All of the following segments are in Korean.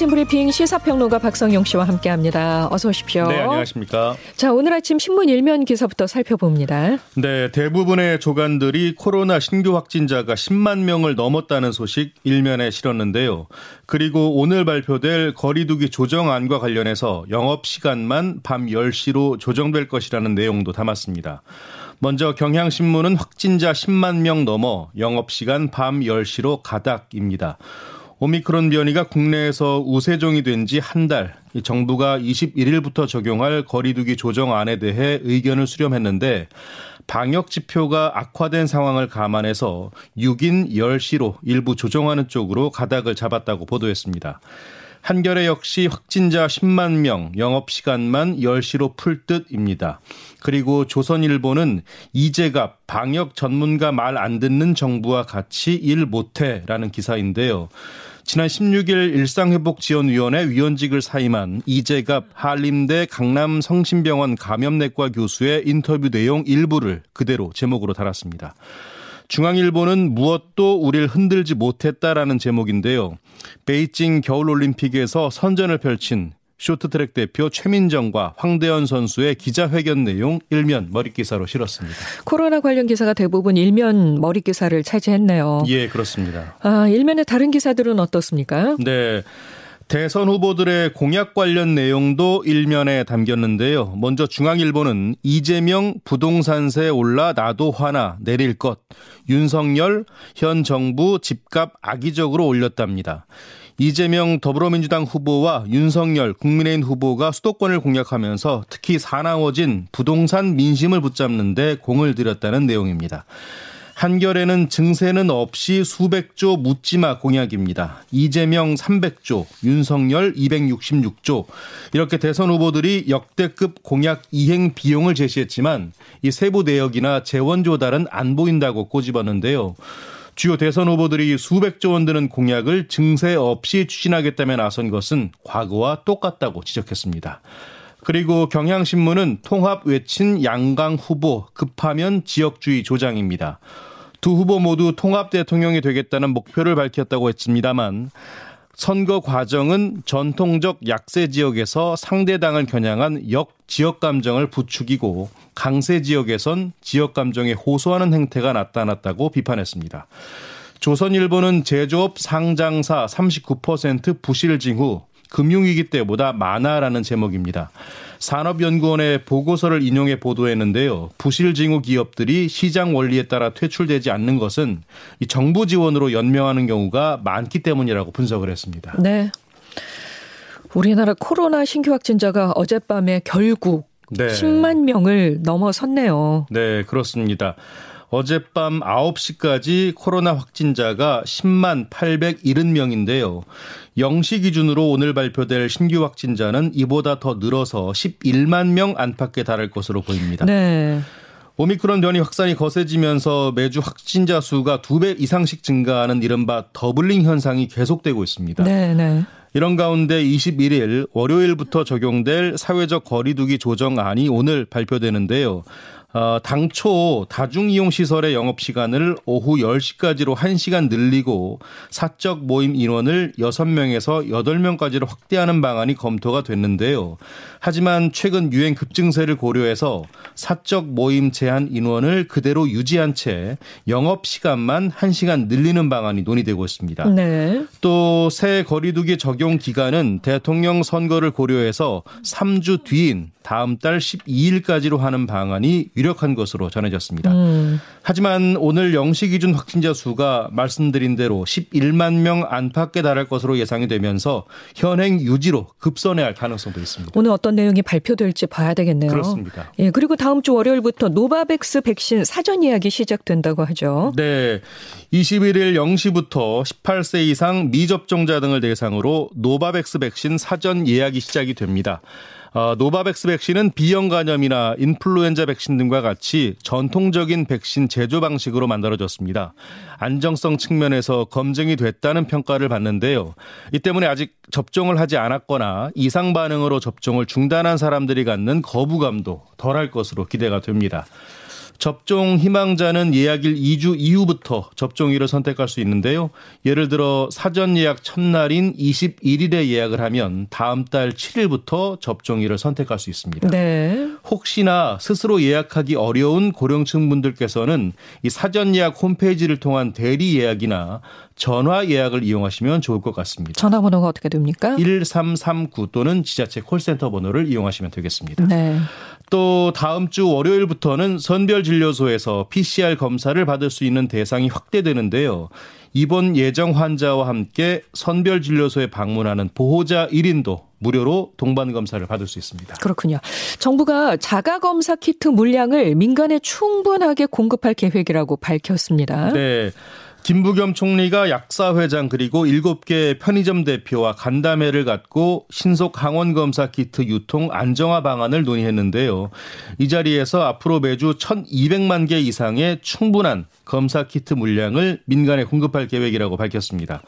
아침 브리핑 시사평론가 박성용 씨와 함께합니다. 어서 오십시오. 네, 안녕하십니까. 자, 오늘 아침 신문 일면 기사부터 살펴봅니다. 네, 대부분의 조간들이 코로나 신규 확진자가 10만 명을 넘었다는 소식 일면에 실었는데요. 그리고 오늘 발표될 거리두기 조정안과 관련해서 영업 시간만 밤 10시로 조정될 것이라는 내용도 담았습니다. 먼저 경향신문은 확진자 10만 명 넘어 영업시간 밤 10시로 가닥입니다. 오미크론 변이가 국내에서 우세종이 된 지 한 달, 정부가 21일부터 적용할 거리두기 조정안에 대해 의견을 수렴했는데 방역 지표가 악화된 상황을 감안해서 6인 10시로 일부 조정하는 쪽으로 가닥을 잡았다고 보도했습니다. 한겨레 역시 확진자 10만 명, 영업시간만 10시로 풀 듯입니다. 그리고 조선일보는 이재갑 방역 전문가 말 안 듣는 정부와 같이 일 못해라는 기사인데요. 지난 16일 일상회복지원위원회 위원직을 사임한 이재갑 한림대 강남성심병원 감염내과 교수의 인터뷰 내용 일부를 그대로 제목으로 달았습니다. 중앙일보는 무엇도 우리를 흔들지 못했다라는 제목인데요. 베이징 겨울올림픽에서 선전을 펼친 쇼트트랙 대표 최민정과 황대현 선수의 기자회견 내용 일면 머릿기사로 실었습니다. 코로나 관련 기사가 대부분 일면 머릿기사를 차지했네요. 예, 그렇습니다. 아, 일면의 다른 기사들은 어떻습니까? 네. 대선 후보들의 공약 관련 내용도 일면에 담겼는데요. 먼저 중앙일보는 이재명 부동산세 올라 나도 화나 내릴 것. 윤석열 현 정부 집값 악의적으로 올렸답니다. 이재명 더불어민주당 후보와 윤석열 국민의힘 후보가 수도권을 공략하면서 특히 사나워진 부동산 민심을 붙잡는데 공을 들였다는 내용입니다. 한결에는 증세는 없이 수백조 묻지마 공약입니다. 이재명 300조, 윤석열 266조. 이렇게 대선 후보들이 역대급 공약 이행 비용을 제시했지만 이 세부 내역이나 재원 조달은 안 보인다고 꼬집었는데요. 주요 대선 후보들이 수백조 원 드는 공약을 증세 없이 추진하겠다며 나선 것은 과거와 똑같다고 지적했습니다. 그리고 경향신문은 통합 외친 양강 후보 급하면 지역주의 조장입니다. 두 후보 모두 통합 대통령이 되겠다는 목표를 밝혔다고 했습니다만 선거 과정은 전통적 약세 지역에서 상대당을 겨냥한 역 지역 감정을 부추기고 강세 지역에선 지역 감정에 호소하는 행태가 나타났다고 비판했습니다. 조선일보는 제조업 상장사 39% 부실 징후 금융위기 때보다 많아라는 제목입니다. 산업연구원의 보고서를 인용해 보도했는데요. 부실징후 기업들이 시장 원리에 따라 퇴출되지 않는 것은 이 정부 지원으로 연명하는 경우가 많기 때문이라고 분석을 했습니다. 네. 우리나라 코로나 신규 확진자가 어젯밤에 결국 네. 10만 명을 넘어섰네요. 네, 그렇습니다. 어젯밤 9시까지 코로나 확진자가 10만 870명인데요. 0시 기준으로 오늘 발표될 신규 확진자는 이보다 더 늘어서 11만 명 안팎에 달할 것으로 보입니다. 네. 오미크론 변이 확산이 거세지면서 매주 확진자 수가 두 배 이상씩 증가하는 이른바 doubling 현상이 계속되고 있습니다. 네, 네. 이런 가운데 21일 월요일부터 적용될 사회적 거리두기 조정안이 오늘 발표되는데요. 어, 당초 다중이용 시설의 영업 시간을 오후 10시까지로 1시간 늘리고 사적 모임 인원을 6명에서 8명까지로 확대하는 방안이 검토가 됐는데요. 하지만 최근 유행 급증세를 고려해서 사적 모임 제한 인원을 그대로 유지한 채 영업 시간만 1시간 늘리는 방안이 논의되고 있습니다. 네. 또새 거리두기 적용 기간은 대통령 선거를 고려해서 3주 뒤인 다음 달 12일까지로 하는 방안이 유력한 것으로 전해졌습니다. 음. 하지만 오늘 0시 기준 확진자 수가 말씀드린 대로 11만 명 안팎에 달할 것으로 예상이 되면서 현행 유지로 급선회할 가능성도 있습니다. 오늘 어떤 내용이 발표될지 봐야 되겠네요. 그렇습니다. 예, 그리고 다음 주 월요일부터 노바백스 백신 사전 예약이 시작된다고 하죠. 네. 21일 0시부터 18세 이상 미접종자 등을 대상으로 노바백스 백신 사전 예약이 시작이 됩니다. 어, 노바백스 백신은 B형 간염이나 인플루엔자 백신 등과 같이 전통적인 백신 제조 방식으로 만들어졌습니다. 안정성 측면에서 검증이 됐다는 평가를 받는데요. 이 때문에 아직 접종을 하지 않았거나 이상 반응으로 접종을 중단한 사람들이 갖는 거부감도 덜할 것으로 기대가 됩니다. 접종 희망자는 예약일 2주 이후부터 접종일을 선택할 수 있는데요. 예를 들어 사전 예약 첫날인 21일에 예약을 하면 다음 달 7일부터 접종일을 선택할 수 있습니다. 네. 혹시나 스스로 예약하기 어려운 고령층 분들께서는 이 사전 예약 홈페이지를 통한 대리 예약이나 전화 예약을 이용하시면 좋을 것 같습니다. 전화번호가 어떻게 됩니까? 1339 또는 지자체 콜센터 번호를 이용하시면 되겠습니다. 네. 또 다음 주 월요일부터는 선별진료소에서 PCR 검사를 받을 수 있는 대상이 확대되는데요. 입원 예정 환자와 함께 선별진료소에 방문하는 보호자 1인도 무료로 동반 검사를 받을 수 있습니다. 그렇군요. 정부가 자가 검사 키트 물량을 민간에 충분하게 공급할 계획이라고 밝혔습니다. 네. 김부겸 총리가 약사회장 그리고 7개 편의점 대표와 간담회를 갖고 신속 항원 검사 키트 유통 안정화 방안을 논의했는데요. 이 자리에서 앞으로 매주 1,200만 개 이상의 충분한 검사 키트 물량을 민간에 공급할 계획이라고 밝혔습니다.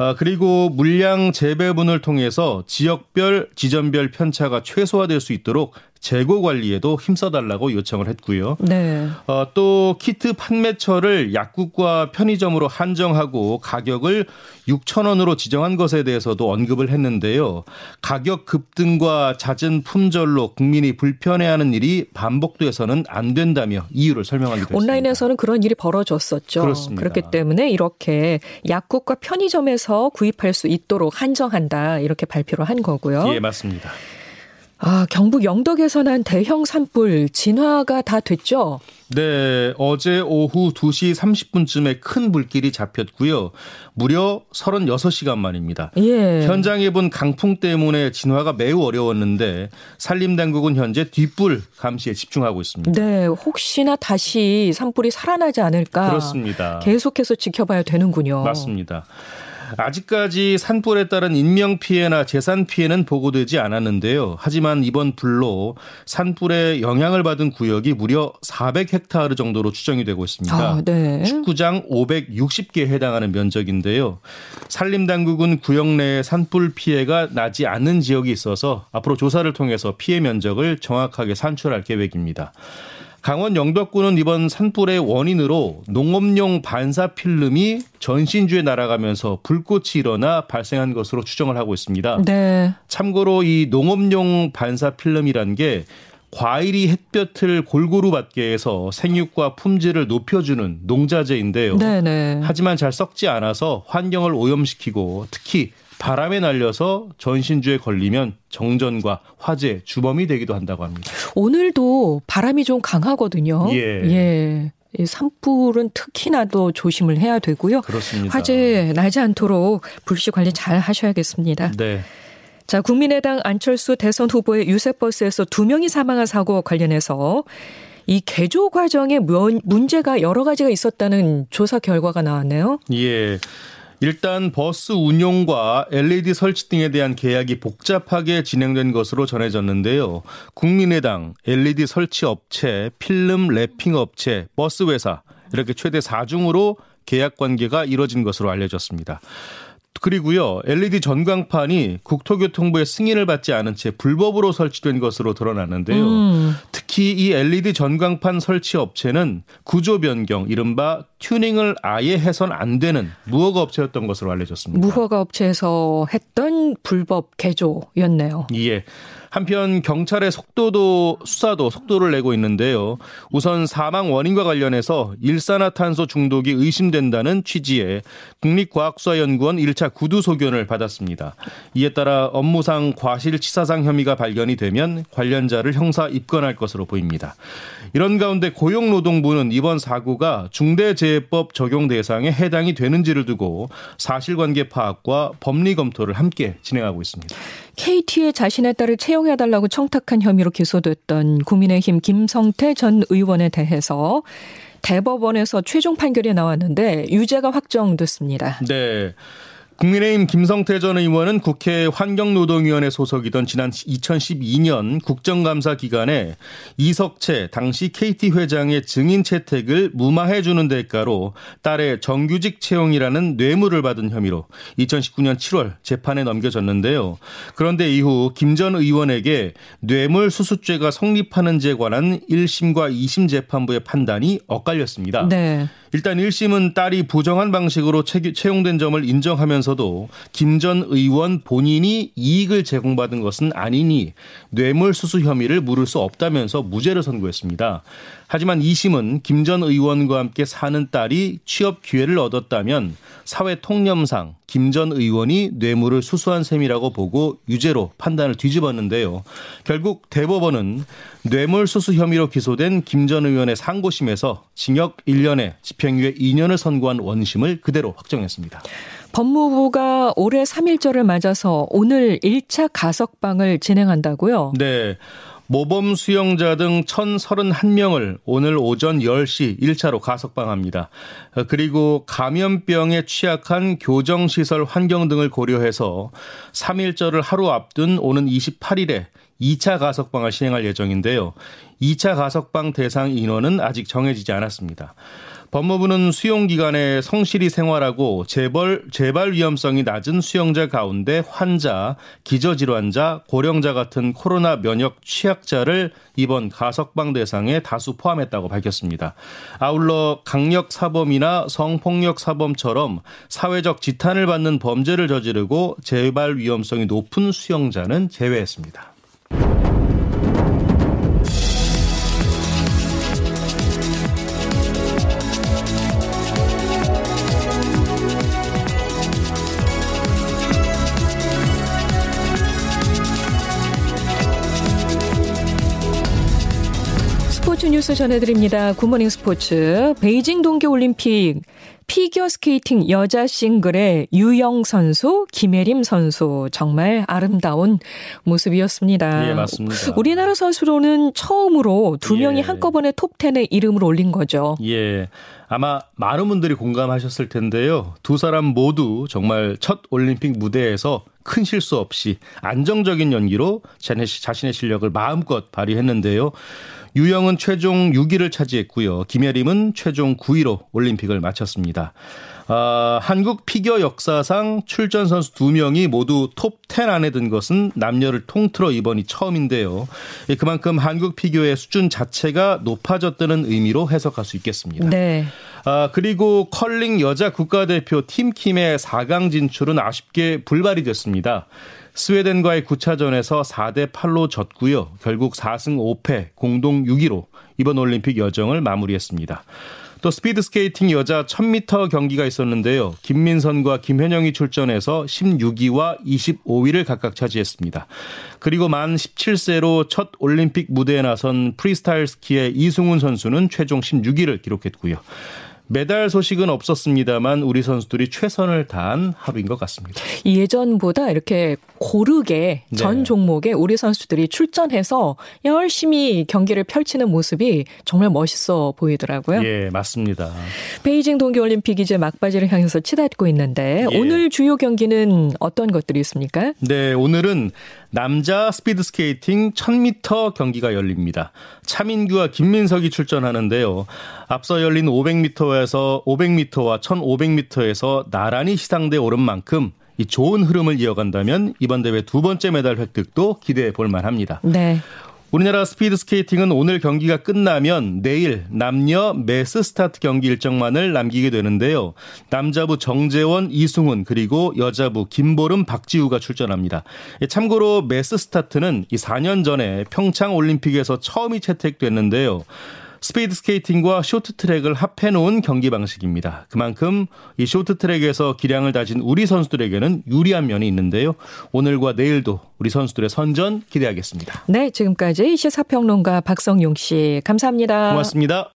아, 그리고 물량 재배분을 통해서 지역별, 지점별 편차가 최소화될 수 있도록 재고 관리에도 힘써달라고 요청을 했고요. 네. 어, 또 키트 판매처를 약국과 편의점으로 한정하고 가격을 6천 원으로 지정한 것에 대해서도 언급을 했는데요. 가격 급등과 잦은 품절로 국민이 불편해하는 일이 반복돼서는 안 된다며 이유를 설명하기도 했습니다. 온라인에서는 그런 일이 벌어졌었죠. 그렇습니다. 그렇기 때문에 이렇게 약국과 편의점에서 구입할 수 있도록 한정한다 이렇게 발표를 한 거고요. 예, 맞습니다. 아, 경북 영덕에서 난 대형 산불 진화가 다 됐죠? 네, 어제 오후 2시 30분쯤에 큰 불길이 잡혔고요. 무려 36시간 만입니다. 예. 현장에 본 강풍 때문에 진화가 매우 어려웠는데 산림당국은 현재 뒷불 감시에 집중하고 있습니다. 네, 혹시나 다시 산불이 살아나지 않을까? 그렇습니다. 계속해서 지켜봐야 되는군요. 맞습니다. 아직까지 산불에 따른 인명 피해나 재산 피해는 보고되지 않았는데요. 하지만 이번 불로 산불에 영향을 받은 구역이 무려 400헥타르 정도로 추정이 되고 있습니다. 아, 네. 축구장 560개에 해당하는 면적인데요. 산림 당국은 구역 내에 산불 피해가 나지 않는 지역이 있어서 앞으로 조사를 통해서 피해 면적을 정확하게 산출할 계획입니다. 강원 영덕군은 이번 산불의 원인으로 농업용 반사 필름이 전신주에 날아가면서 불꽃이 일어나 발생한 것으로 추정을 하고 있습니다. 네. 참고로 이 농업용 반사 필름이란 게 과일이 햇볕을 골고루 받게 해서 생육과 품질을 높여주는 농자재인데요. 네네. 네. 하지만 잘 썩지 않아서 환경을 오염시키고 특히 바람에 날려서 전신주에 걸리면 정전과 화재, 주범이 되기도 한다고 합니다. 오늘도 바람이 좀 강하거든요. 예. 예. 이 산불은 특히나도 조심을 해야 되고요. 그렇습니다. 화재 나지 않도록 불씨 관리 잘 하셔야겠습니다. 네. 자, 국민의당 안철수 대선 후보의 유세버스에서 두 명이 사망한 사고 관련해서 이 개조 과정에 문제가 여러 가지가 있었다는 조사 결과가 나왔네요. 예. 일단 버스 운용과 LED 설치 등에 대한 계약이 복잡하게 진행된 것으로 전해졌는데요. 국민의당, LED 설치 업체, 필름 wrapping 업체, 버스 회사 이렇게 최대 4중으로 계약 관계가 이뤄진 것으로 알려졌습니다. 그리고요, LED 전광판이 국토교통부의 승인을 받지 않은 채 불법으로 설치된 것으로 드러났는데요. 음. 특히 이 LED 전광판 설치 업체는 구조 변경, 이른바 튜닝을 아예 해선 안 되는 무허가 업체였던 것으로 알려졌습니다. 무허가 업체에서 했던 불법 개조였네요. 예. 한편 경찰의 속도도 수사도 속도를 내고 있는데요. 우선 사망 원인과 관련해서 일산화탄소 중독이 의심된다는 취지의 국립과학수사연구원 1차 구두 소견을 받았습니다. 이에 따라 업무상 과실치사상 혐의가 발견이 되면 관련자를 형사 입건할 것으로 보입니다. 이런 가운데 고용노동부는 이번 사고가 중대재해법 적용 대상에 해당이 되는지를 두고 사실관계 파악과 법리 검토를 함께 진행하고 있습니다. KT에 자신의 딸을 채용해달라고 청탁한 혐의로 기소됐던 국민의힘 김성태 전 의원에 대해서 대법원에서 최종 판결이 나왔는데 유죄가 확정됐습니다. 네. 국민의힘 김성태 전 의원은 국회 환경노동위원회 소속이던 지난 2012년 국정감사 기간에 이석채 당시 KT 회장의 증인 채택을 무마해주는 대가로 딸의 정규직 채용이라는 뇌물을 받은 혐의로 2019년 7월 재판에 넘겨졌는데요. 그런데 이후 김 전 의원에게 뇌물 수수죄가 성립하는지에 관한 1심과 2심 재판부의 판단이 엇갈렸습니다. 네. 일단 1심은 딸이 부정한 방식으로 채용된 점을 인정하면서도 김 전 의원 본인이 이익을 제공받은 것은 아니니 뇌물 수수 혐의를 물을 수 없다면서 무죄를 선고했습니다. 하지만 2심은 김 전 의원과 함께 사는 딸이 취업 기회를 얻었다면 사회 통념상 김 전 의원이 뇌물을 수수한 셈이라고 보고 유죄로 판단을 뒤집었는데요. 결국 대법원은 뇌물 수수 혐의로 기소된 김 전 의원의 상고심에서 징역 1년에 집 행유예 2년을 선고한 원심을 그대로 확정했습니다. 법무부가 올해 3일절을 맞아서 오늘 1차 가석방을 진행한다고요? 네. 모범 수용자 등 1,031명을 오늘 오전 10시 1차로 가석방합니다. 그리고 감염병에 취약한 교정시설 환경 등을 고려해서 3일절을 하루 앞둔 오는 28일에 2차 가석방을 시행할 예정인데요. 2차 가석방 대상 인원은 아직 정해지지 않았습니다. 법무부는 수용 기간에 성실히 생활하고 재벌 재발 위험성이 낮은 수용자 가운데 환자, 기저질환자, 고령자 같은 코로나 면역 취약자를 이번 가석방 대상에 다수 포함했다고 밝혔습니다. 아울러 강력 사범이나 성폭력 사범처럼 사회적 지탄을 받는 범죄를 저지르고 재발 위험성이 높은 수용자는 제외했습니다. 뉴스 전해드립니다. 굿모닝 스포츠. 베이징 동계올림픽 피겨 스케이팅 여자 싱글의 유영 선수, 김예림 선수 정말 아름다운 모습이었습니다. 예, 맞습니다. 우리나라 선수로는 처음으로 두 명이 예. 한꺼번에 톱10에 이름을 올린 거죠. 예. 아마 많은 분들이 공감하셨을 텐데요. 두 사람 모두 정말 첫 올림픽 무대에서 큰 실수 없이 안정적인 연기로 자신의 실력을 마음껏 발휘했는데요. 유영은 최종 6위를 차지했고요. 김예림은 최종 9위로 올림픽을 마쳤습니다. 아, 한국 피겨 역사상 출전 선수 2명이 모두 톱 10 안에 든 것은 남녀를 통틀어 이번이 처음인데요. 예, 그만큼 한국 피겨의 수준 자체가 높아졌다는 의미로 해석할 수 있겠습니다. 네. 아, 그리고 컬링 여자 국가대표 팀킴의 4강 진출은 아쉽게 불발이 됐습니다. 스웨덴과의 9차전에서 4대 8로 졌고요. 결국 4승 5패 공동 6위로 이번 올림픽 여정을 마무리했습니다. 또 스피드 스케이팅 여자 1000m 경기가 있었는데요. 김민선과 김현영이 출전해서 16위와 25위를 각각 차지했습니다. 그리고 만 17세로 첫 올림픽 무대에 나선 프리스타일 스키의 이승훈 선수는 최종 16위를 기록했고요. 메달 소식은 없었습니다만 우리 선수들이 최선을 다한 하루인 것 같습니다. 예전보다 이렇게 고르게 네. 전 종목에 우리 선수들이 출전해서 열심히 경기를 펼치는 모습이 정말 멋있어 보이더라고요. 예, 맞습니다. 베이징 동계올림픽 이제 막바지를 향해서 치닫고 있는데 예. 오늘 주요 경기는 어떤 것들이 있습니까? 네, 오늘은 남자 스피드 스케이팅 1000m 경기가 열립니다. 차민규와 김민석이 출전하는데요. 앞서 열린 500m 에서 500m와 1500m에서 나란히 시상대 오른 만큼 이 좋은 흐름을 이어간다면 이번 대회 두 번째 메달 획득도 기대해 볼 만합니다. 네. 우리나라 스피드 스케이팅은 오늘 경기가 끝나면 내일 남녀 매스 스타트 경기 일정만을 남기게 되는데요. 남자부 정재원, 이승훈 그리고 여자부 김보름, 박지우가 출전합니다. 예, 참고로 매스 스타트는 이 4년 전에 평창 올림픽에서 처음이 채택됐는데요. 스피드 스케이팅과 쇼트트랙을 합해 놓은 경기 방식입니다. 그만큼 이 쇼트트랙에서 기량을 다진 우리 선수들에게는 유리한 면이 있는데요. 오늘과 내일도 우리 선수들의 선전 기대하겠습니다. 네, 지금까지 시사평론가 박성용 씨 감사합니다. 고맙습니다.